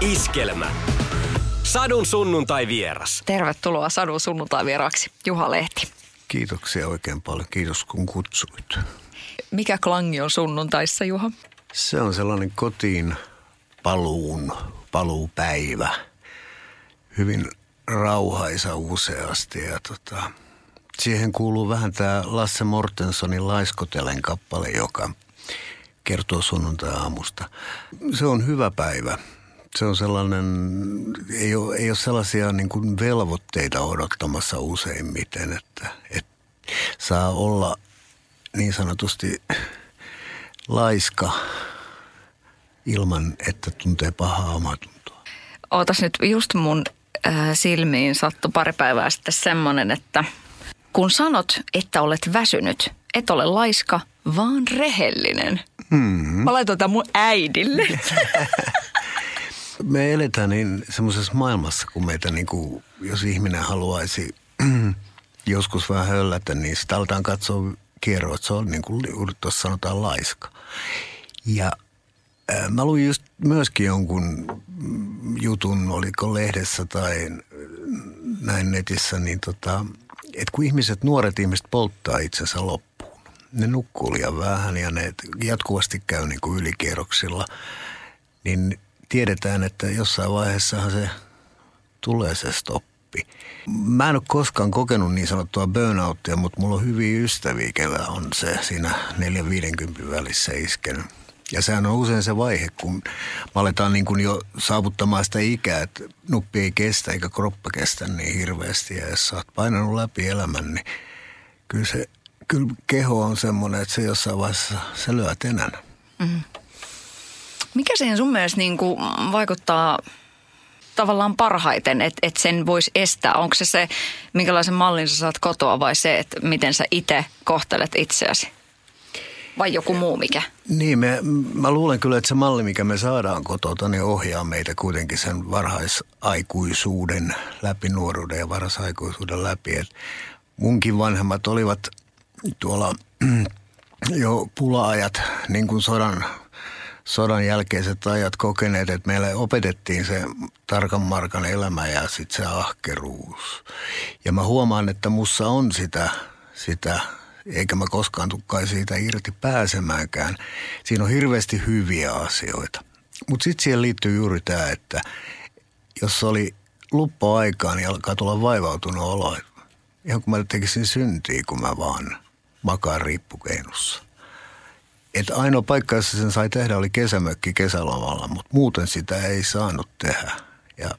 Iskelmä. Sadun sunnuntai vieras. Tervetuloa Sadun sunnuntai vieraaksi, Juha Lehti. Kiitoksia oikein paljon. Kiitos kun kutsuit. Mikä klangi on sunnuntaissa, Juha? Se on sellainen kotiin paluun, paluupäivä. Hyvin rauhaisa useasti ja tota, siihen kuuluu vähän tämä Lasse Mortensonin Laiskotelen kappale, joka kertoo sunnuntai-aamusta. Se on hyvä päivä. Se on sellainen, ei ole, ei ole sellaisia niin kuin velvoitteita odottamassa useimmiten, että, että saa olla niin sanotusti laiska ilman, että tuntee pahaa omatuntoa. Ootas nyt just mun äh, silmiin sattu pari päivää sitten semmonen, että kun sanot, että olet väsynyt, et ole laiska, vaan rehellinen. Mm-hmm. Mä laitan tämän mun äidille. Me eletään niin semmoisessa maailmassa, kun meitä niin kuin, jos ihminen haluaisi joskus vähän höllätä, niin sitä aletaan katsoa kierroa, että se on niin kuin tuossa sanotaan laiska. Ja ää, mä luin just myöskin jonkun jutun, oliko lehdessä tai näin netissä, niin tota, että kun ihmiset, nuoret ihmiset polttaa itsensä loppuun. Ne nukkuu liian vähän ja ne jatkuvasti käy niin kuin ylikierroksilla, niin tiedetään, että jossain vaiheessahan se tulee se stoppi. Mä en ole koskaan kokenut niin sanottua burnouttia, mutta mulla on hyviä ystäviä, kellä on se siinä 4-50 välissä iskenyt. Ja sehän on usein se vaihe, kun me aletaan niin kuin jo saavuttamaan sitä ikää, että nuppi ei kestä eikä kroppa kestä niin hirveästi. Ja jos sä oot painanut läpi elämän, niin kyllä, se, kyllä keho on semmoinen, että se jossain vaiheessa se lyö tenän. Mm. Mikä siihen sun mielestä niin kuin vaikuttaa tavallaan parhaiten, että, että sen voisi estää? Onko se se, minkälaisen mallin sä saat kotoa vai se, että miten sä itse kohtelet itseäsi? Vai joku muu mikä? Niin, me, mä luulen kyllä, että se malli, mikä me saadaan kotota, niin ohjaa meitä kuitenkin sen varhaisaikuisuuden läpi, nuoruuden ja varhaisaikuisuuden läpi. Et munkin vanhemmat olivat tuolla jo pula-ajat, niin kuin sodan sodan jälkeiset ajat kokeneet, että meille opetettiin se tarkan markan elämä ja sitten se ahkeruus. Ja mä huomaan, että mussa on sitä, sitä eikä mä koskaan tukkai siitä irti pääsemäänkään. Siinä on hirveästi hyviä asioita. Mutta sitten siihen liittyy juuri tämä, että jos oli luppoaikaa, niin alkaa tulla vaivautunut olo. Ihan kun mä tekisin syntiä, kun mä vaan makaan riippukeinussa. Että ainoa paikka, jossa sen sai tehdä, oli kesämökki kesälomalla, mutta muuten sitä ei saanut tehdä. Ja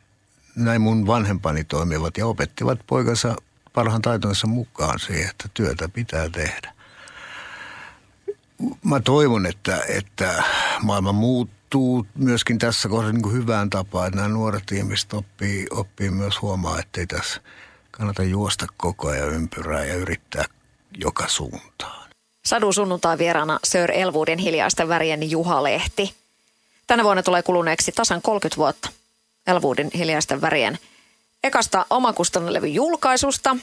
näin mun vanhempani toimivat ja opettivat poikansa parhaan taitonsa mukaan siihen, että työtä pitää tehdä. Mä toivon, että, että maailma muuttuu myöskin tässä kohdassa niin kuin hyvään tapaan, että nämä nuoret ihmiset oppii, oppii myös huomaa, että ei tässä kannata juosta koko ajan ympyrää ja yrittää joka suuntaan. Sadun sunnuntai vieraana Sir Elwoodin hiljaisten värien Juha Lehti. Tänä vuonna tulee kuluneeksi tasan 30 vuotta Elwoodin hiljaisten värien ekasta omakustannelevyn julkaisusta.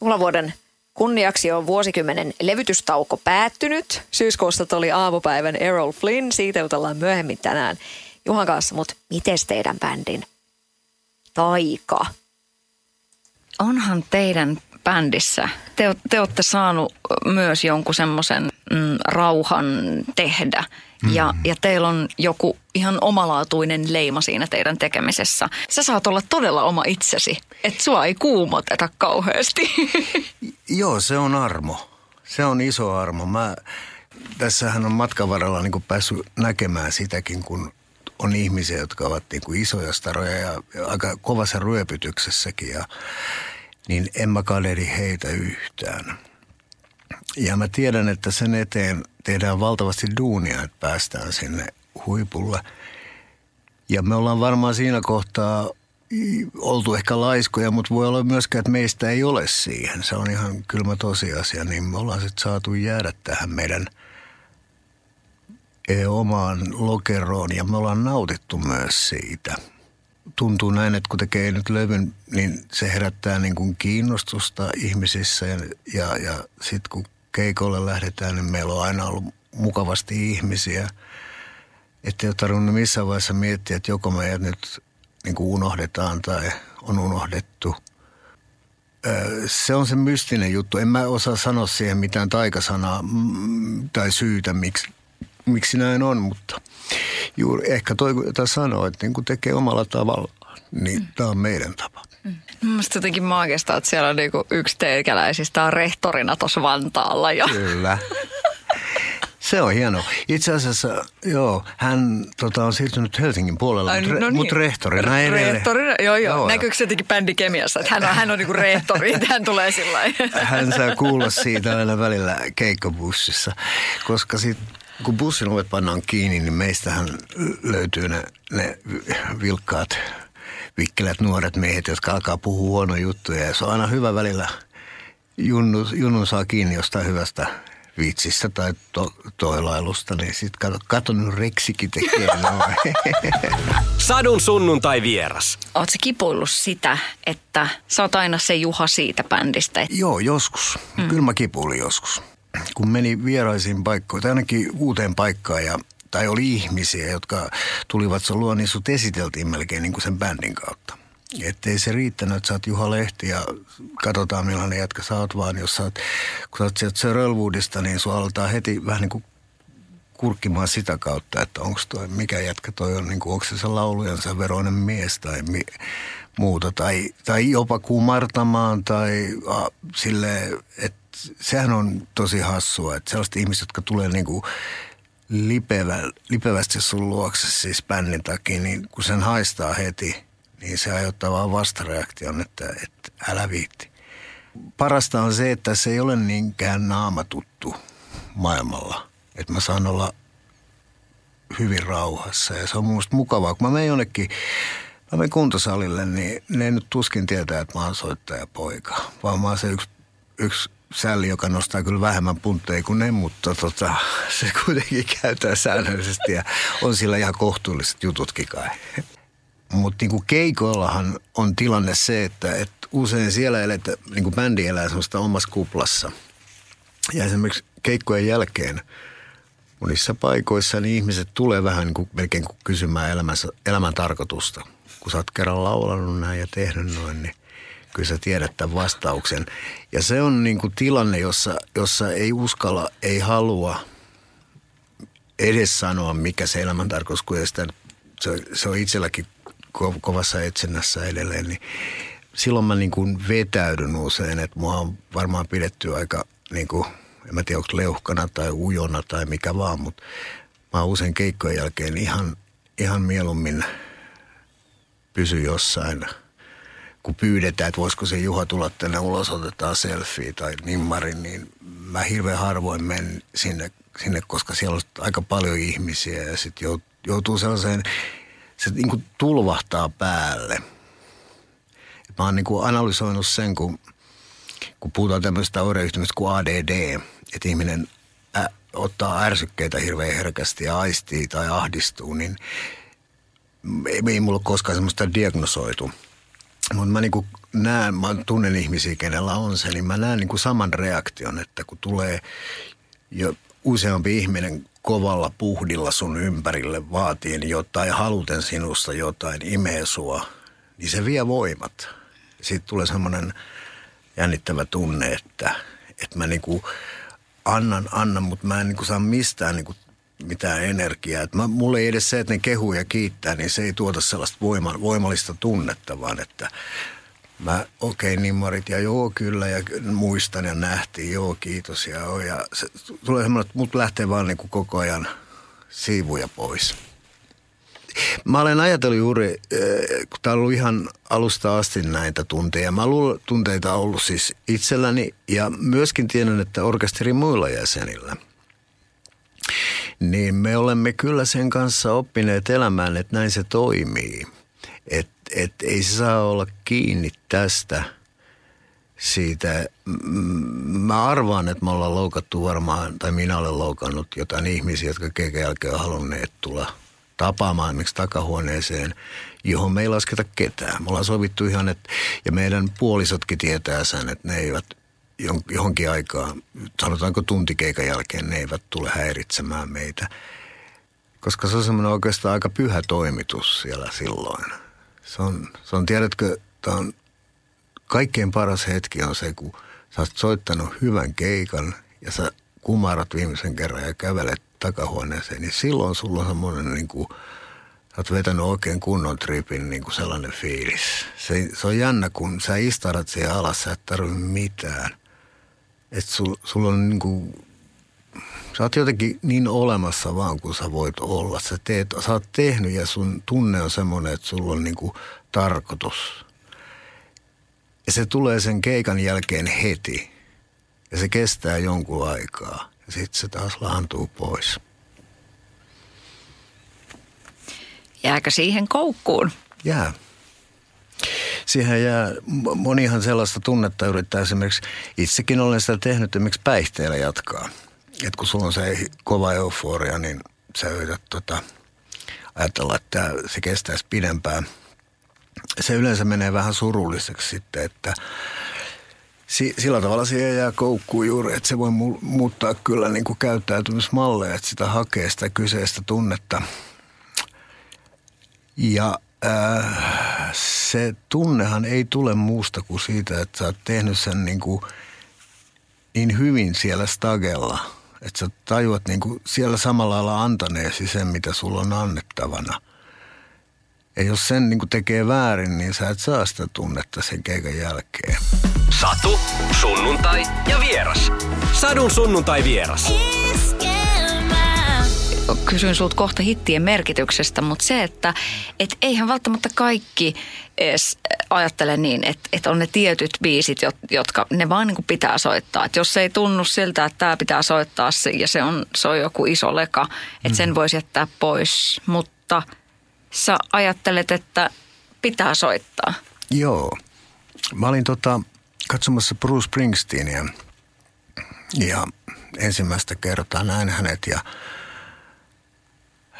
Juhlavuoden kunniaksi on vuosikymmenen levytystauko päättynyt. Syyskuussa tuli aamupäivän Errol Flynn, siitä jutellaan myöhemmin tänään Juhan kanssa, mutta miten teidän bändin taika? Onhan teidän bändissä. Te, te olette saanut myös jonkun semmoisen mm, rauhan tehdä. Ja, mm. ja teillä on joku ihan omalaatuinen leima siinä teidän tekemisessä. Sä saat olla todella oma itsesi, että sua ei kuumoteta kauheasti. Joo, se on armo. Se on iso armo. Mä, tässähän on matkan varrella niin päässyt näkemään sitäkin, kun on ihmisiä, jotka ovat niin kuin isoja staroja ja aika kovassa ryöpytyksessäkin. Ja niin en mä kaderi heitä yhtään. Ja mä tiedän, että sen eteen tehdään valtavasti duunia, että päästään sinne huipulle. Ja me ollaan varmaan siinä kohtaa oltu ehkä laiskoja, mutta voi olla myöskään, että meistä ei ole siihen. Se on ihan kylmä tosiasia, niin me ollaan sitten saatu jäädä tähän meidän e, omaan lokeroon ja me ollaan nautittu myös siitä. Tuntuu näin, että kun tekee nyt levyn, niin se herättää niin kuin kiinnostusta ihmisissä ja, ja, ja sitten kun keikolle lähdetään, niin meillä on aina ollut mukavasti ihmisiä. Että ei ole tarvinnut missään vaiheessa miettiä, että joko meidät nyt niin kuin unohdetaan tai on unohdettu. Se on se mystinen juttu. En mä osaa sanoa siihen mitään taikasanaa tai syytä, miksi, miksi näin on, mutta juuri ehkä toi, jota sanoo, että niin kuin tekee omalla tavallaan, niin mm. tämä on meidän tapa. Mm. Mielestäni jotenkin maagista, että siellä on niinku yksi teikäläisistä on rehtorina tuossa Vantaalla. Ja... Kyllä. Se on hieno. Itse asiassa, joo, hän tota, on siirtynyt Helsingin puolella, mutta no niin. mut rehtorina Re- Rehtorina, joo, joo. joo Näkyykö se jotenkin bändikemiassa, että hän on, hän on niinku rehtori, hän tulee sillä Hän saa kuulla siitä aina välillä keikkabussissa, koska sit, kun bussin ovet pannaan kiinni, niin meistähän löytyy ne, ne vilkkaat, vikkelät nuoret miehet, jotka alkaa puhua huono juttuja. Ja se on aina hyvä välillä Junnu, Junnu saa kiinni jostain hyvästä viitsistä tai to, toilailusta, niin sitten kato, kato nyt Reksikin tekee noin. Sadun sunnuntai vieras. Oletko kipuillut sitä, että sä oot aina se Juha siitä bändistä? Että... Joo, joskus. Mm. Kyllä mä kipuilin joskus. Kun meni vieraisiin paikkoihin, tai ainakin uuteen paikkaan ja tai oli ihmisiä, jotka tulivat sun luo, niin sut esiteltiin melkein niin kuin sen bändin kautta. Että ei se riittänyt, että sä oot Juha Lehti ja katsotaan millainen jätkä sä oot, vaan jos sä oot, kun sä oot sieltä Sir Elwoodista, niin sua aletaan heti vähän niin kuin kurkkimaan sitä kautta, että onko toi, mikä jätkä toi on, niin kuin, onko se se laulujansa veroinen mies tai mi, muuta. Tai, tai jopa kumartamaan tai a, sille, että sehän on tosi hassua, että sellaiset ihmiset, jotka tulee niin kuin lipevä, lipevästi sun luokse siis bändin takia, niin kun sen haistaa heti – niin se aiheuttaa vaan vastareaktion, että, että älä viitti. Parasta on se, että se ei ole niinkään naamatuttu maailmalla. Että mä saan olla hyvin rauhassa ja se on mun mukavaa. Kun mä menen jonnekin, mä menen kuntosalille, niin ne ei nyt tuskin tietää, että mä oon poika. Vaan mä oon se yksi, yksi sälli, joka nostaa kyllä vähemmän puntteja kuin ne, mutta tota, se kuitenkin käyttää säännöllisesti ja on sillä ihan kohtuulliset jututkin kai. Mutta niinku keikoillahan on tilanne se, että et usein siellä eletään, niinku bändi elää semmoista omassa kuplassa. Ja esimerkiksi keikkojen jälkeen monissa paikoissa niin ihmiset tulee vähän niin kuin, melkein kysymään elämänsä, elämän tarkoitusta. Kun sä oot kerran laulanut näin ja tehnyt noin, niin kyllä sä tiedät tämän vastauksen. Ja se on niin kuin tilanne, jossa, jossa ei uskalla, ei halua edes sanoa, mikä se elämän tarkoitus, se, se on itselläkin ko- kovassa etsinnässä edelleen, niin silloin mä niin kuin vetäydyn usein, että mua on varmaan pidetty aika niin kuin, en mä tiedä onko leuhkana tai ujona tai mikä vaan, mutta mä oon usein keikkojen jälkeen ihan, ihan mieluummin pysy jossain, kun pyydetään, että voisiko se Juha tulla tänne ulos, otetaan selfie tai nimmarin, niin mä hirveän harvoin menen sinne, sinne koska siellä on aika paljon ihmisiä ja sitten joutuu sellaiseen se niin kuin tulvahtaa päälle. Mä oon niin kuin analysoinut sen, kun, kun puhutaan tämmöistä oireyhtymistä kuin ADD, että ihminen ä, ottaa ärsykkeitä hirveän herkästi ja aistii tai ahdistuu, niin ei, ei mulla ole koskaan semmoista diagnosoitu. Mutta mä niin näen, mä tunnen ihmisiä, kenellä on se, niin mä näen niin kuin saman reaktion, että kun tulee jo useampi ihminen kovalla puhdilla sun ympärille vaatien jotain, haluten sinusta jotain, imee sua, niin se vie voimat. Sitten tulee semmoinen jännittävä tunne, että, että mä niinku annan, annan, mutta mä en niinku saa mistään niinku mitään energiaa. Et mä, mulle ei edes se, että ne kehuu ja kiittää, niin se ei tuota sellaista voima, voimallista tunnetta, vaan että Mä, okei, okay, nimmarit ja joo kyllä ja muistan ja nähtiin, joo kiitos ja joo. Ja se tulee semmoinen, että mut lähtee vaan niin kuin koko ajan siivuja pois. Mä olen ajatellut juuri, eh, kun tämä on ollut ihan alusta asti näitä tunteja. Mä luulen, tunteita on ollut siis itselläni ja myöskin tiedän, että orkesterin muilla jäsenillä. Niin me olemme kyllä sen kanssa oppineet elämään, että näin se toimii. Että et ei se saa olla kiinni tästä siitä. Mä arvaan, että me ollaan loukattu varmaan, tai minä olen loukannut jotain ihmisiä, jotka keikan jälkeen on halunneet tulla tapaamaan esimerkiksi takahuoneeseen, johon me ei lasketa ketään. Me ollaan sovittu ihan, että, ja meidän puolisotkin tietää sen, että ne eivät johonkin aikaan, sanotaanko tuntikeikan jälkeen, ne eivät tule häiritsemään meitä. Koska se on semmoinen oikeastaan aika pyhä toimitus siellä silloin. Se on, se on tiedätkö, tämä on kaikkein paras hetki on se, kun sä oot soittanut hyvän keikan ja sä kumarat viimeisen kerran ja kävelet takahuoneeseen, niin silloin sulla on semmoinen niin kuin, sä oot vetänyt oikein kunnon tripin niin kuin sellainen fiilis. Se, se on jännä, kun sä istarat siihen alas, sä et tarvitse mitään. Että sul, sulla on niin kuin, sä oot jotenkin niin olemassa vaan kuin sä voit olla. Sä, teet, sä oot tehnyt ja sun tunne on semmoinen, että sulla on niin kuin tarkoitus. Ja se tulee sen keikan jälkeen heti. Ja se kestää jonkun aikaa. Ja sitten se taas laantuu pois. Jääkö siihen koukkuun? Jää. Siihen jää, monihan sellaista tunnetta yrittää esimerkiksi, itsekin olen sitä tehnyt esimerkiksi päihteillä jatkaa. Et kun sulla on se kova euforia, niin sä yrität tota, ajatella, että se kestäisi pidempään. Se yleensä menee vähän surulliseksi sitten, että sillä tavalla siihen jää koukkuun juuri, että se voi muuttaa kyllä niin kuin käyttäytymismalleja, että sitä hakee sitä kyseistä tunnetta. Ja äh, se tunnehan ei tule muusta kuin siitä, että sä oot tehnyt sen niin, kuin niin hyvin siellä stagella, että sä tajuat niin kuin siellä samalla lailla antaneesi sen, mitä sulla on annettavana – ja jos sen niin tekee väärin, niin sä et saa sitä tunnetta sen keikan jälkeen. Satu, sunnuntai ja vieras. Sadun sunnuntai vieras. Kysyn sulta kohta hittien merkityksestä, mutta se, että et eihän välttämättä kaikki edes ajattele niin, että, että on ne tietyt biisit, jotka ne vaan niin pitää soittaa. Että jos se ei tunnu siltä, että tämä pitää soittaa ja se on, se on joku iso leka, että sen mm. voisi jättää pois. Mutta – sä ajattelet, että pitää soittaa? Joo. Mä olin tota, katsomassa Bruce Springsteenia ja ensimmäistä kertaa näin hänet ja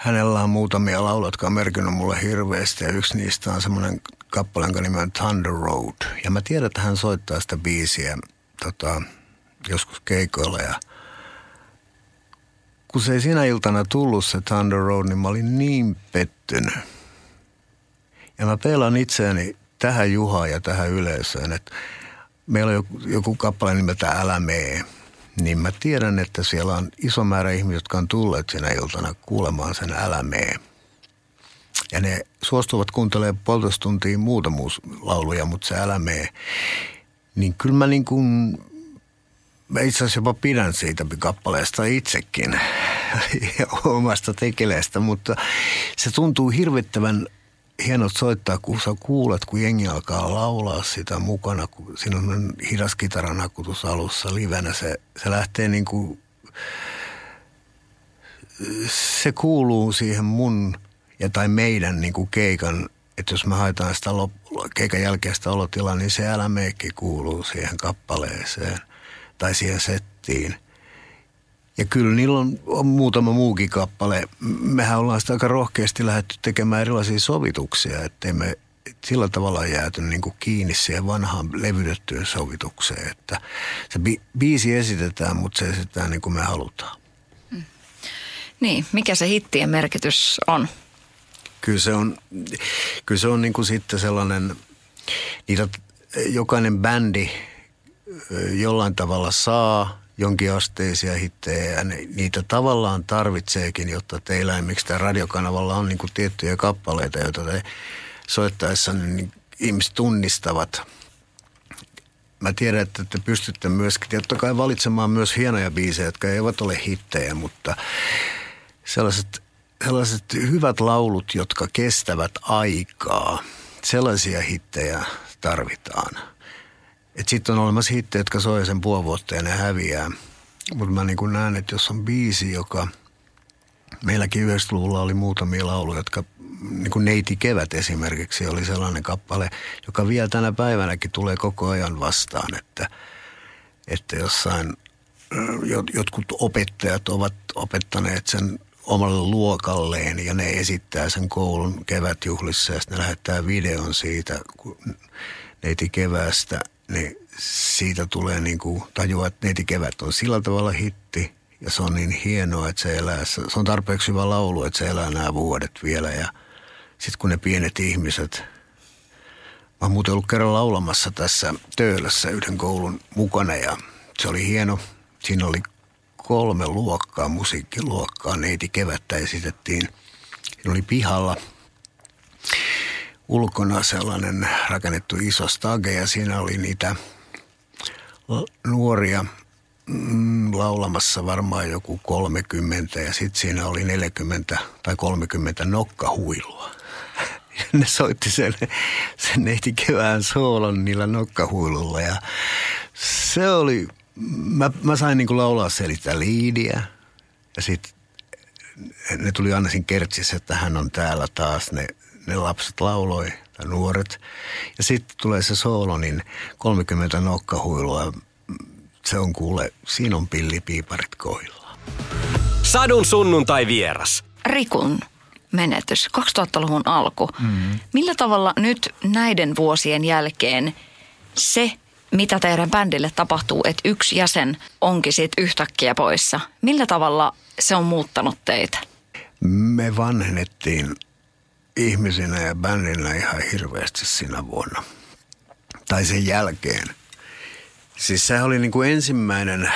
hänellä on muutamia lauluja, jotka on merkinnyt mulle hirveästi ja yksi niistä on semmoinen kappale, jonka nimi on Thunder Road. Ja mä tiedän, että hän soittaa sitä biisiä tota, joskus keikoilla ja – kun se ei sinä iltana tullut se Thunder Road, niin mä olin niin pettynyt. Ja mä pelaan itseäni tähän Juhaan ja tähän yleisöön, että meillä on joku, joku kappale nimeltä Älä mee. Niin mä tiedän, että siellä on iso määrä ihmisiä, jotka on tulleet sinä iltana kuulemaan sen Älä mee. Ja ne suostuvat kuuntelemaan puolitoista tuntia muuta lauluja, mutta se Älä mee. Niin kyllä mä niin kuin Mä itse asiassa jopa pidän siitä kappaleesta itsekin omasta tekeleestä, mutta se tuntuu hirvittävän hienot soittaa, kun sä kuulet, kun jengi alkaa laulaa sitä mukana, kun siinä on hidas kitaranakutus alussa livenä. Se, se lähtee niin kuin, se kuuluu siihen mun ja tai meidän niin kuin keikan, että jos me haetaan sitä lop- keikan jälkeistä olotilaa, niin se älämeekki kuuluu siihen kappaleeseen – tai siihen settiin. Ja kyllä niillä on, on muutama muukin kappale. Mehän ollaan sitä aika rohkeasti lähdetty tekemään erilaisia sovituksia, ettei me sillä tavalla jääty niin kuin kiinni siihen vanhaan levytettyyn sovitukseen, että se bi- biisi esitetään, mutta se esitetään niin kuin me halutaan. Hmm. Niin, mikä se hittien merkitys on? Kyllä se on, kyllä se on niin kuin sitten sellainen, niitä jokainen bändi – jollain tavalla saa jonkinasteisia hittejä ja niitä tavallaan tarvitseekin, jotta teillä esimerkiksi tämä radiokanavalla on niin kuin tiettyjä kappaleita, joita te soittaessa niin ihmiset tunnistavat. Mä tiedän, että te pystytte myöskin totta kai valitsemaan myös hienoja biisejä, jotka eivät ole hittejä, mutta sellaiset, sellaiset hyvät laulut, jotka kestävät aikaa, sellaisia hittejä tarvitaan – sitten on olemassa hittejä, jotka soi sen puoli vuotta ja ne häviää. Mutta mä niin näen, että jos on biisi, joka meilläkin 90-luvulla oli muutamia lauluja, jotka niin kuin Neiti Kevät esimerkiksi oli sellainen kappale, joka vielä tänä päivänäkin tulee koko ajan vastaan, että, että jossain jotkut opettajat ovat opettaneet sen omalle luokalleen ja ne esittää sen koulun kevätjuhlissa ja sitten ne lähettää videon siitä, neiti keväästä, niin siitä tulee niin kuin tajua, että neiti kevät on sillä tavalla hitti ja se on niin hienoa, että se elää, se on tarpeeksi hyvä laulu, että se elää nämä vuodet vielä ja sitten kun ne pienet ihmiset, mä oon muuten ollut kerran laulamassa tässä Töölössä yhden koulun mukana ja se oli hieno. Siinä oli kolme luokkaa, musiikkiluokkaa, neiti kevättä esitettiin. Siinä oli pihalla ulkona sellainen rakennettu iso stage ja siinä oli niitä nuoria mm, laulamassa varmaan joku 30 ja sitten siinä oli 40 tai 30 nokkahuilua. Ja ne soitti sen, sen neiti kevään soolon niillä nokkahuilulla ja se oli mä, mä sain niin kuin laulaa selittää liidiä ja sitten ne tuli aina siinä kertsissä, että hän on täällä taas. Ne, ne lapset lauloi, tai nuoret. Ja sitten tulee se soolo, niin 30 nokkahuilua. Se on kuule, siinä on pillipiiparit koilla. Sadun sunnuntai vieras. Rikun menetys, 2000-luvun alku. Mm-hmm. Millä tavalla nyt näiden vuosien jälkeen se mitä teidän bändille tapahtuu, että yksi jäsen onkin siitä yhtäkkiä poissa. Millä tavalla se on muuttanut teitä? Me vanhennettiin ihmisinä ja bändinä ihan hirveästi siinä vuonna. Tai sen jälkeen. Siis se oli niin kuin ensimmäinen,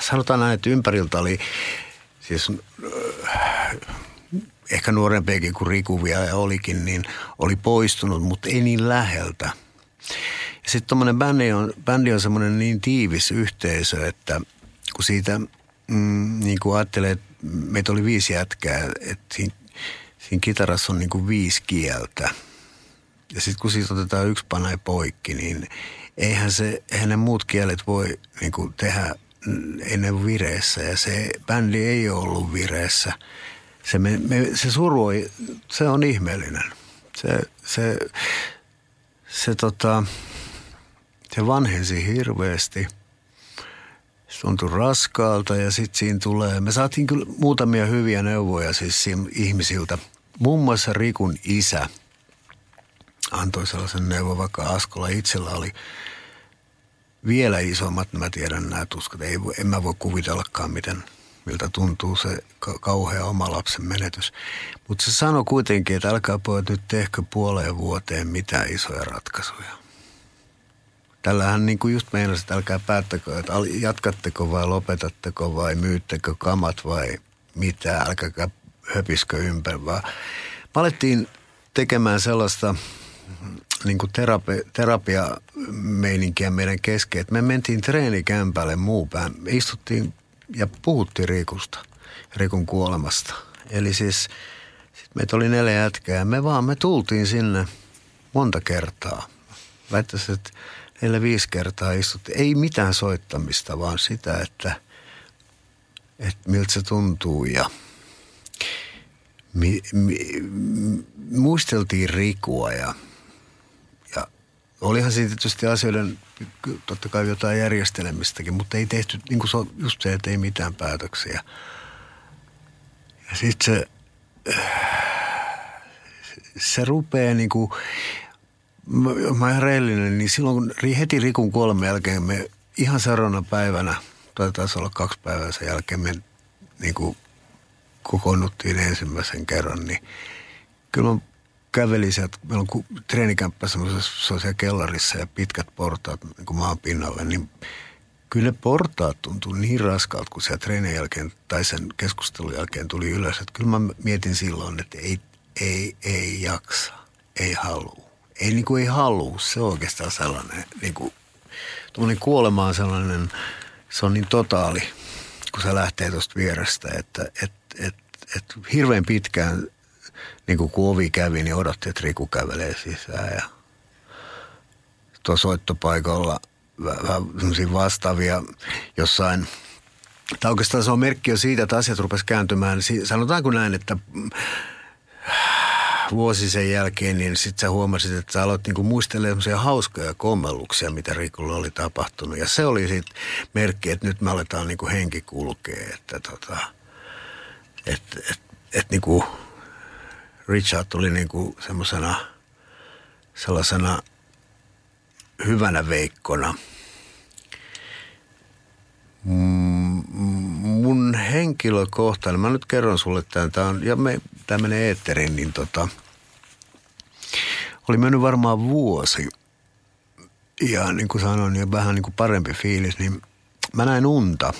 sanotaan näin, että ympäriltä oli siis äh, ehkä nuorempiakin kuin Riku vielä olikin, niin oli poistunut, mutta ei niin läheltä. Sitten tuommoinen bändi on, bändi on semmoinen niin tiivis yhteisö, että kun siitä mm, niin kuin ajattelee, että meitä oli viisi jätkää, että siinä, kitarassa on niin kuin viisi kieltä. Ja sitten kun siitä otetaan yksi panai poikki, niin eihän, se, eihän ne muut kielet voi niin kuin tehdä, ei ne vireessä. Ja se bändi ei ole ollut vireessä. Se, me, me, se suru, se on ihmeellinen. Se, se, se tota, se vanhensi hirveästi. Se tuntui raskaalta ja sitten siinä tulee, me saatiin kyllä muutamia hyviä neuvoja siis ihmisiltä. Muun muassa Rikun isä antoi sellaisen neuvon, vaikka Askola itsellä oli vielä isommat, mä tiedän nämä tuskat. Ei, en mä voi kuvitellakaan, miten, miltä tuntuu se kauhea oma lapsen menetys. Mutta se sanoi kuitenkin, että älkää pojat nyt tehkö puoleen vuoteen mitään isoja ratkaisuja. Tällähän niin kuin just meinasi, että älkää päättäkö, että jatkatteko vai lopetatteko vai myyttekö kamat vai mitä, älkääkä höpiskö ympäri, vaan me alettiin tekemään sellaista niin terapi, terapiameininkiä meidän kesken, että me mentiin treenikämpälle muupään. Me istuttiin ja puhuttiin Rikusta, Rikun kuolemasta. Eli siis sit meitä oli neljä jätkää ja me vaan, me tultiin sinne monta kertaa. Väittäisin, että neljä viisi kertaa istuttiin. Ei mitään soittamista, vaan sitä, että, että miltä se tuntuu ja mi, mi, muisteltiin Rikua ja, ja olihan siitä tietysti asioiden totta kai jotain järjestelemistäkin, mutta ei tehty niin kuin se on just se, että ei mitään päätöksiä. Ja sitten se, se rupeaa niin kuin, mä, mä ihan reellinen, niin silloin kun heti Rikun kuoleman jälkeen me ihan seuraavana päivänä, tai taisi olla kaksi päivää sen jälkeen, me niin kuin kokoonnuttiin ensimmäisen kerran, niin kyllä mä kävelin sieltä, meillä on treenikämppä semmoisessa kellarissa ja pitkät portaat niin maan pinnalle, niin kyllä ne portaat tuntuu niin raskaalta, kun siellä treenin jälkeen tai sen keskustelun jälkeen tuli ylös. Että kyllä mä mietin silloin, että ei, ei, ei jaksa, ei halua ei, niin kuin ei halua. Se on oikeastaan sellainen, niin kuin, kuolema on sellainen, se on niin totaali, kun se lähtee tuosta vierestä, että et, et, et hirveän pitkään, niin kuin kun ovi kävi, niin odotti, että Riku kävelee sisään ja tuossa soittopaikalla vähän vastaavia jossain tai oikeastaan se on merkki jo siitä, että asiat rupesivat kääntymään. Sanotaanko näin, että vuosi sen jälkeen, niin sitten sä huomasit, että sä aloit niinku muistelemaan hauskoja kommelluksia, mitä Rikulla oli tapahtunut. Ja se oli sitten merkki, että nyt me aletaan niinku henki kulkee, että tota, että et, et niinku Richard tuli niinku semmoisena sellaisena hyvänä veikkona. Mun henkilökohtainen, mä nyt kerron sulle tämän, tää on, ja me, tämä menee eetteriin, niin tota, oli mennyt varmaan vuosi ja niin kuin sanoin, niin vähän niin kuin parempi fiilis, niin mä näin unta,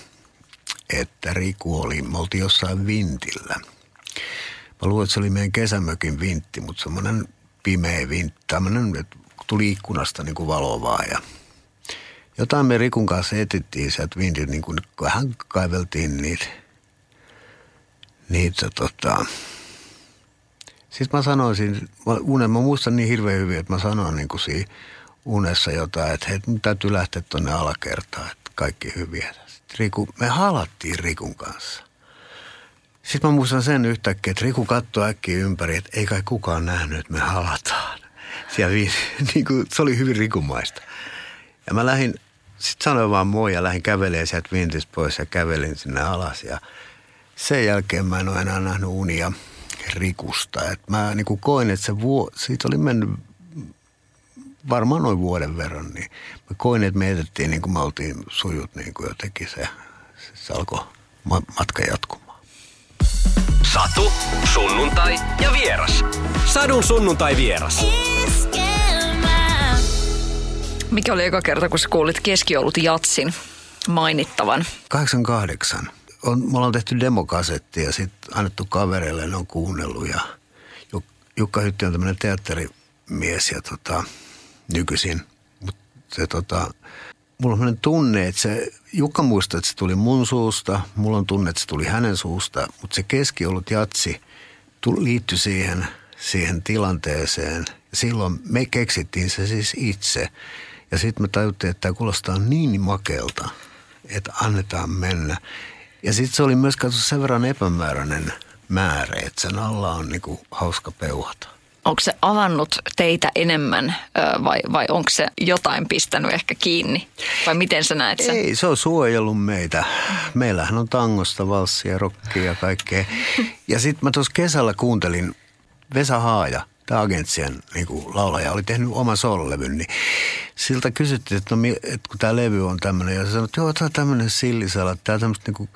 että Riku oli, me oltiin jossain vintillä. Mä luulen, että se oli meidän kesämökin vintti, mutta semmoinen pimeä vintti, tämmöinen, että tuli ikkunasta niin kuin valovaa ja jotain me Rikun kanssa etittiin sieltä vintin, niin kuin vähän kaiveltiin niitä, niitä tota, sitten mä sanoisin, mä, unen, mä muistan niin hirveän hyvin, että mä sanoin niin kuin siinä unessa jotain, että hei, täytyy lähteä tuonne alakertaan, että kaikki hyviä. Riku, me halattiin Rikun kanssa. Sitten mä muistan sen yhtäkkiä, että Riku katsoi äkkiä ympäri, että ei kai kukaan nähnyt, että me halataan. Siellä, vi- niin kuin, se oli hyvin rikumaista. Ja mä lähdin, sitten sanoin vaan moi ja lähdin kävelemään sieltä vintistä pois ja kävelin sinne alas. Ja sen jälkeen mä en ole enää nähnyt unia Rikusta. Et mä niin kuin koin, että se vuo, siitä oli mennyt varmaan noin vuoden verran, niin mä koin, että me etettiin niin kuin me oltiin sujut niin kuin jotenkin se, se alkoi matka jatkumaan. Satu, sunnuntai ja vieras. Sadun sunnuntai vieras. Mikä oli eka kerta, kun sä kuulit keskiolut jatsin mainittavan? 88. On, me ollaan tehty demokasetti ja sitten annettu kavereille, ne on kuunnellut. Ja Jukka Hytti on tämmöinen teatterimies ja tota, nykyisin. Mutta se tota, mulla on sellainen tunne, että se, Jukka muistaa, että se tuli mun suusta, mulla on tunne, että se tuli hänen suusta, mutta se keskiolut jatsi liittyi siihen, siihen tilanteeseen. Silloin me keksittiin se siis itse. Ja sitten me tajuttiin, että tämä kuulostaa niin makelta, että annetaan mennä. Ja sitten se oli myös sen verran epämääräinen määrä, että sen alla on niinku hauska peuhata. Onko se avannut teitä enemmän vai, vai onko se jotain pistänyt ehkä kiinni? Vai miten sä näet sen? Ei, se on suojellut meitä. Meillähän on tangosta, valssia, rockia ja kaikkea. Ja sitten mä tuossa kesällä kuuntelin Vesa Haaja, tämä agentsien niin laulaja, oli tehnyt oman soololevyn, niin siltä kysyttiin, että, no, että kun tämä levy on tämmöinen, ja se sanoi, että joo, tämä on tämmöinen sillisalat, tämä on tämmöistä niin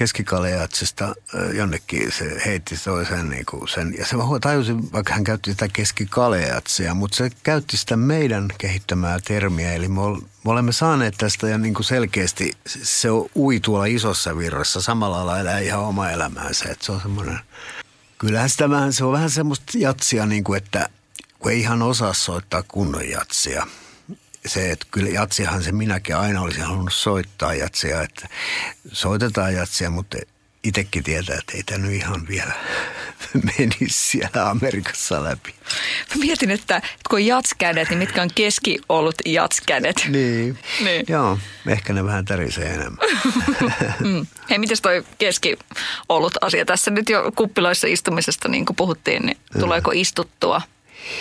keskikaleatsista jonnekin se heitti toisen niin kuin sen. Ja se tajusin, vaikka hän käytti sitä keskikaleatsia, mutta se käytti sitä meidän kehittämää termiä. Eli me olemme saaneet tästä ja niin kuin selkeästi se ui tuolla isossa virrassa. Samalla lailla elää ihan oma elämäänsä. Että se on semmoinen, kyllähän sitä vähän, se on vähän semmoista jatsia, niin kuin, että kun ei ihan osaa soittaa kunnon jatsia – se, että kyllä jatsihan se minäkin aina olisin halunnut soittaa jatsia, että soitetaan jatsia, mutta itsekin tietää, että ei tämä nyt ihan vielä menisi siellä Amerikassa läpi. Mä mietin, että kun jatskädet, niin mitkä on keski ollut jatskädet? Niin. niin. Joo, ehkä ne vähän tärisee enemmän. mm. Hei, miten toi keski ollut asia? Tässä nyt jo kuppiloissa istumisesta, niin kuin puhuttiin, niin tuleeko istuttua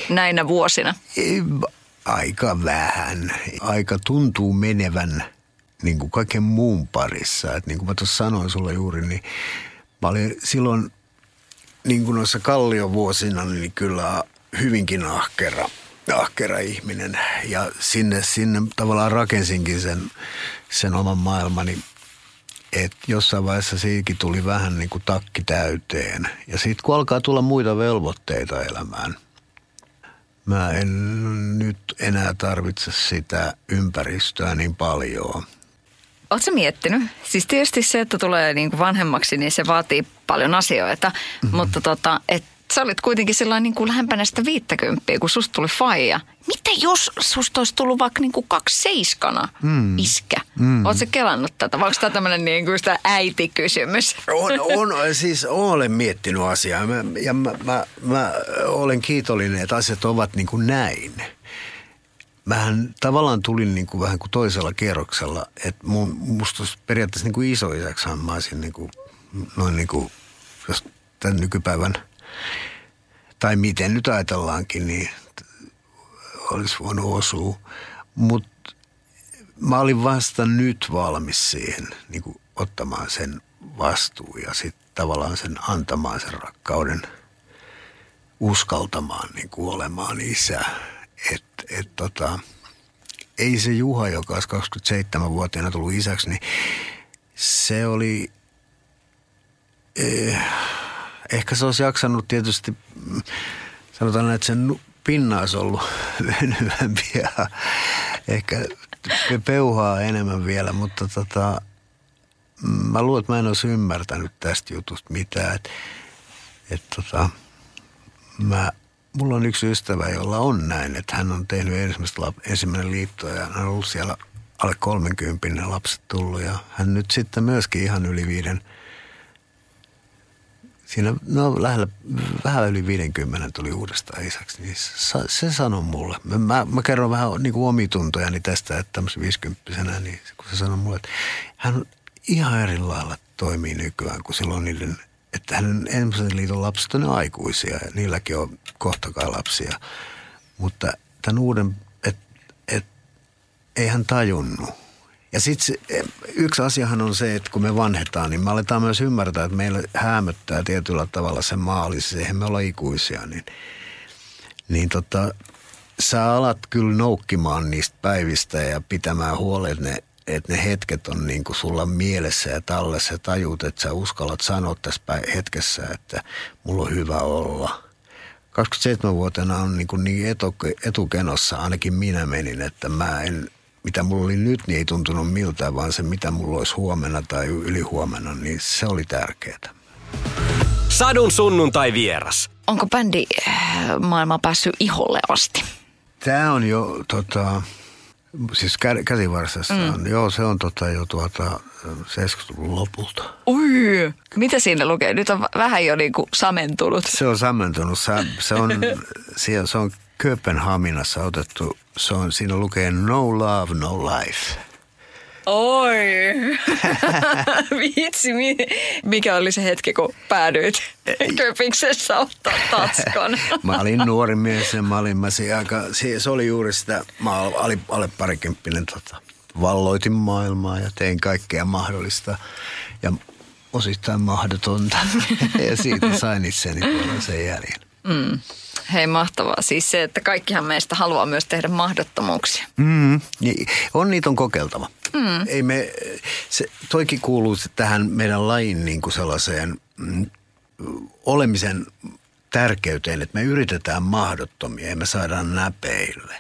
näinä vuosina? Aika vähän. Aika tuntuu menevän niin kuin kaiken muun parissa. Et niin kuin mä tuossa sanoin sulle juuri, niin mä olin silloin niin kuin noissa kalliovuosina niin kyllä hyvinkin ahkera, ahkera ihminen. Ja sinne, sinne tavallaan rakensinkin sen, sen oman maailmani. Et jossain vaiheessa siikin tuli vähän niin kuin takki täyteen. Ja sitten kun alkaa tulla muita velvoitteita elämään – mä en nyt enää tarvitse sitä ympäristöä niin paljon. Oletko miettinyt? Siis tietysti se, että tulee niin kuin vanhemmaksi, niin se vaatii paljon asioita, mm-hmm. mutta tota, et sä olit kuitenkin sellainen niin kuin lähempänä sitä viittäkymppiä, kun susta tuli faija. Mitä jos susta olisi tullut vaikka niin kuin kaksi seiskana mm. iskä? Mm. Oletko kelannut tätä? Vai onko tämä tämmöinen niin kuin sitä äitikysymys? On, on, siis olen miettinyt asiaa mä, ja mä, mä, mä olen kiitollinen, että asiat ovat niin kuin näin. mähän tavallaan tulin niin kuin vähän kuin toisella kierroksella, että mun, musta periaatteessa niin kuin isoisäksihan mä olisin niin kuin, noin niin kuin, jos tämän nykypäivän, tai miten nyt ajatellaankin, niin olisi voinut osua. Mutta mä olin vasta nyt valmis siihen niin kuin ottamaan sen vastuun ja sitten tavallaan sen antamaan sen rakkauden uskaltamaan niin kuin olemaan isä. Et, et tota, ei se Juha, joka olisi 27-vuotiaana tullut isäksi, niin se oli, eh, ehkä se olisi jaksanut tietysti, sanotaan, että sen pinna olisi ollut venyvämpi ja ehkä peuhaa enemmän vielä, mutta tota, mä luulen, että mä en olisi ymmärtänyt tästä jutusta mitään. Että et tota, mä, mulla on yksi ystävä, jolla on näin, että hän on tehnyt ensimmäinen liitto ja hän on ollut siellä alle 30 lapset tullut ja hän nyt sitten myöskin ihan yli viiden, siinä no lähellä, vähän yli 50 tuli uudestaan isäksi, niin se, sanoi mulle. Mä, mä kerron vähän niin kuin omituntojani tästä, että tämmöisen 50 niin kun se sanoi mulle, että hän ihan eri lailla toimii nykyään kuin silloin niiden, että hänen ensimmäisen liiton lapset on aikuisia ja niilläkin on kohtakaan lapsia. Mutta tämän uuden, että et, ei hän tajunnut. Ja sitten yksi asiahan on se, että kun me vanhetaan, niin me aletaan myös ymmärtää, että meillä hämöttää tietyllä tavalla se maali, se eihän me olla ikuisia, niin, niin tota, sä alat kyllä noukkimaan niistä päivistä ja pitämään huolen, että ne että ne hetket on niin kuin sulla mielessä ja tallessa ja tajuut, että sä uskallat sanoa tässä hetkessä, että mulla on hyvä olla. 27-vuotiaana on niin, kuin niin etukenossa, ainakin minä menin, että mä en, mitä mulla oli nyt, niin ei tuntunut miltään, vaan se mitä mulla olisi huomenna tai ylihuomenna, niin se oli tärkeää. Sadun sunnuntai vieras. Onko bändi äh, maailma päässyt iholle asti? Tämä on jo tota, Siis kä- käsivarsassa mm. on, joo se on tota jo tuota 70-luvun lopulta. Ui, mitä siinä lukee? Nyt on vähän jo niinku samentunut. Se on samentunut. Se, se on, se on Kööpenhaminassa otettu, se on, siinä lukee No Love, No Life. Oi, vitsi, mikä oli se hetki, kun päädyit Köpiksessä ottaa tatskan? mä olin nuori mies ja mä olin mä aika, se oli juuri sitä, mä olin alle parikymppinen, tota, valloitin maailmaa ja tein kaikkea mahdollista ja osittain mahdotonta ja siitä sain itseni sen jäljen. Mm. Hei mahtavaa. Siis se, että kaikkihan meistä haluaa myös tehdä mahdottomuuksia. Mm, niin, on niitä on kokeiltava. Mm. Ei me, se, toikin kuuluu tähän meidän lajin niin kuin sellaiseen mm, olemisen tärkeyteen, että me yritetään mahdottomia ja me saadaan näpeille.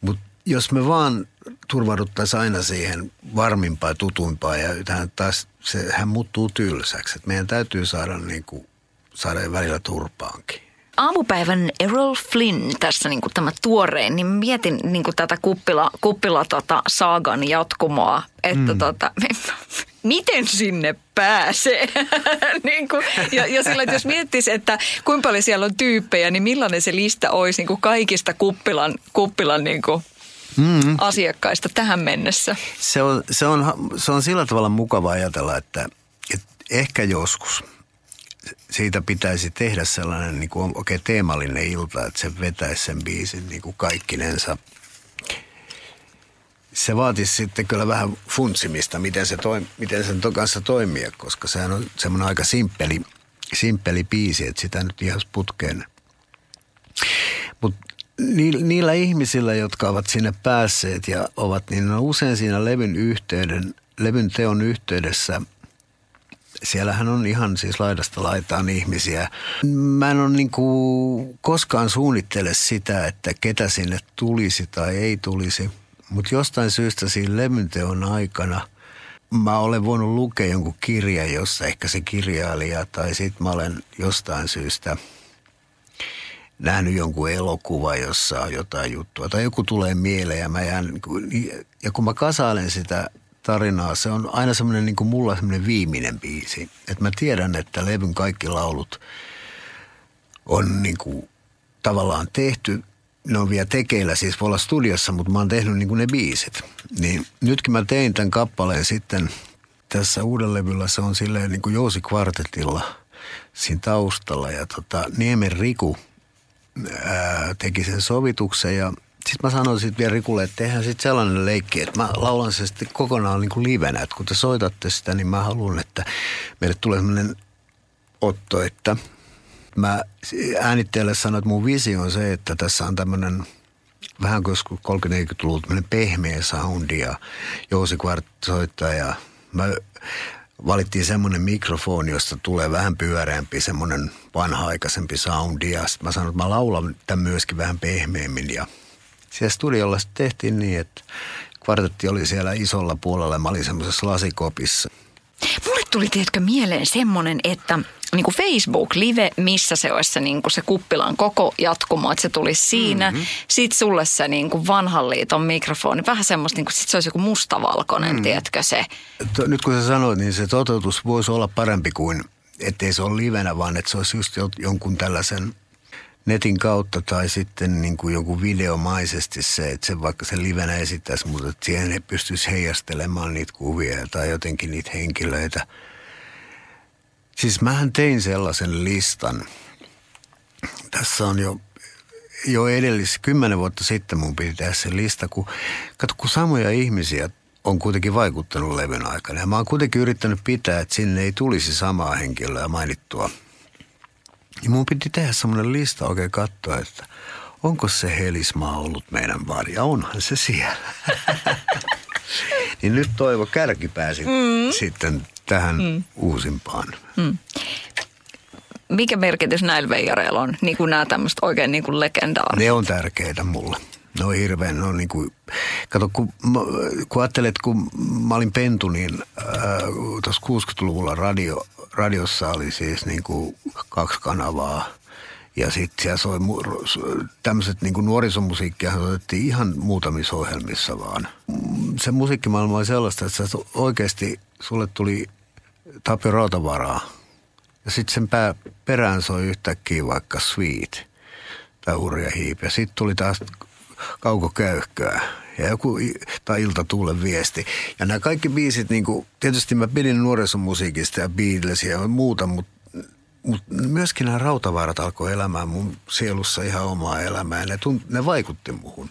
Mutta jos me vaan turvauduttaisiin aina siihen varmimpaan ja tutuimpaan ja tähän taas sehän muuttuu tylsäksi. Et meidän täytyy saada, niin kuin, saada välillä turpaankin aamupäivän Errol Flynn tässä niin kuin tämä tuorein, niin mietin niin kuin tätä kuppila, kuppila tota, saagan jatkumoa, että mm. tota, miten sinne pääsee. niin kuin, ja, ja sillä, että jos miettisi, että kuinka paljon siellä on tyyppejä, niin millainen se lista olisi niin kuin kaikista kuppilan, kuppilan niin kuin mm. asiakkaista tähän mennessä? Se on, se, on, se on sillä tavalla mukava ajatella, että, että ehkä joskus – siitä pitäisi tehdä sellainen niin kuin, okay, teemallinen ilta, että se vetäisi sen biisin niin kuin kaikkinensa. Se vaatisi sitten kyllä vähän funtsimista, miten, se toi, miten sen kanssa toimia, koska sehän on semmoinen aika simppeli, simppeli biisi, että sitä nyt ihan putkeen. Mutta niillä ihmisillä, jotka ovat sinne päässeet ja ovat, niin on usein siinä levyn yhteyden, levyn teon yhteydessä – siellähän on ihan siis laidasta laitaan ihmisiä. Mä en ole niin kuin koskaan suunnittele sitä, että ketä sinne tulisi tai ei tulisi. Mutta jostain syystä siinä levynteon aikana mä olen voinut lukea jonkun kirjan, jossa ehkä se kirjailija tai sitten mä olen jostain syystä nähnyt jonkun elokuva, jossa on jotain juttua tai joku tulee mieleen ja mä jään, niin ja kun mä kasailen sitä tarinaa. Se on aina semmoinen niin kuin mulla semmoinen viimeinen biisi. Että mä tiedän, että levyn kaikki laulut on niin kuin tavallaan tehty ne on vielä tekeillä, siis voi olla studiossa, mutta mä oon tehnyt niin kuin ne biisit. Niin nytkin mä tein tämän kappaleen sitten tässä uuden levyllä, se on silleen niin kuin Jousi Kvartetilla siinä taustalla. Ja tota, Niemen Riku ää, teki sen sovituksen ja sitten mä sanoin sitten vielä Rikulle, että tehdään sitten sellainen leikki, että mä laulan se sitten kokonaan niin kuin livenä. Että kun te soitatte sitä, niin mä haluan, että meille tulee sellainen otto, että mä äänitteelle sanoin, että mun visio on se, että tässä on tämmöinen vähän kuin 30-40-luvulta tämmöinen pehmeä soundi ja Jousi soittaa ja mä valittiin semmoinen mikrofoni, josta tulee vähän pyöreämpi, semmoinen vanha-aikaisempi soundi. Ja mä sanoin, että mä laulan tämän myöskin vähän pehmeämmin. Ja siellä studiolla tehtiin niin, että kvartetti oli siellä isolla puolella. Mä olin semmoisessa lasikopissa. Mulle tuli, tiedätkö, mieleen semmoinen, että niin kuin Facebook-live, missä se olisi se, niin kuin se kuppilan koko jatkumo, että se tulisi siinä. Mm-hmm. Sitten sulle se niin kuin vanhan liiton mikrofoni, vähän semmoista, niin kuin, sit se olisi joku mustavalkoinen, mm. tiedätkö se. Nyt kun sä sanoit, niin se toteutus voisi olla parempi kuin, ettei se ole livenä, vaan että se olisi just jonkun tällaisen netin kautta tai sitten niin kuin jonkun videomaisesti se, että se vaikka se livenä esittäisi, mutta siihen ei pystyisi heijastelemaan niitä kuvia tai jotenkin niitä henkilöitä – Siis mähän tein sellaisen listan. Tässä on jo, jo edellis, kymmenen vuotta sitten mun piti tehdä se lista, kun, kato, kun samoja ihmisiä on kuitenkin vaikuttanut levyn aikana. Ja mä oon kuitenkin yrittänyt pitää, että sinne ei tulisi samaa henkilöä mainittua. Ja mun piti tehdä semmoinen lista oikein katsoa, että onko se Helismaa ollut meidän varja. Onhan se siellä. niin nyt Toivo Kärki pääsi mm. sitten tähän mm. uusimpaan. Mm. Mikä merkitys näillä veijareilla on, niin kuin nämä tämmöiset oikein niin kuin legendaariset? Ne on tärkeitä mulle. Ne on hirveän, ne on niin kuin, kato kun, kun ajattelet, kun mä olin pentu, niin äh, tuossa 60-luvulla radio, radiossa oli siis niin kuin kaksi kanavaa. Ja sitten siellä soi tämmöiset niin nuorisomusiikkia soitettiin ihan muutamissa ohjelmissa vaan. Se musiikkimaailma oli sellaista, että oikeasti sulle tuli Tapio Rautavaraa. Ja sitten sen pää, perään soi yhtäkkiä vaikka Sweet tai Urja Hiip. Ja sitten tuli taas Köyhköä ja joku, tai Ilta Tuulen viesti. Ja nämä kaikki biisit, niin kuin, tietysti mä pidin nuorisomusiikista ja Beatlesia ja muuta, mutta mut myöskin nämä rautavaarat alkoi elämään mun sielussa ihan omaa elämää. Ne, tunt, ne vaikutti muhun.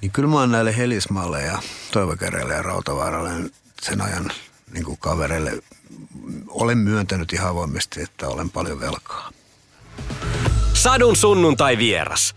Niin kyllä mä oon näille Helismalle ja Toivokäreille ja Rautavaaralle sen ajan niin kuin kavereille olen myöntänyt ihan avoimesti, että olen paljon velkaa. Sadun sunnuntai vieras.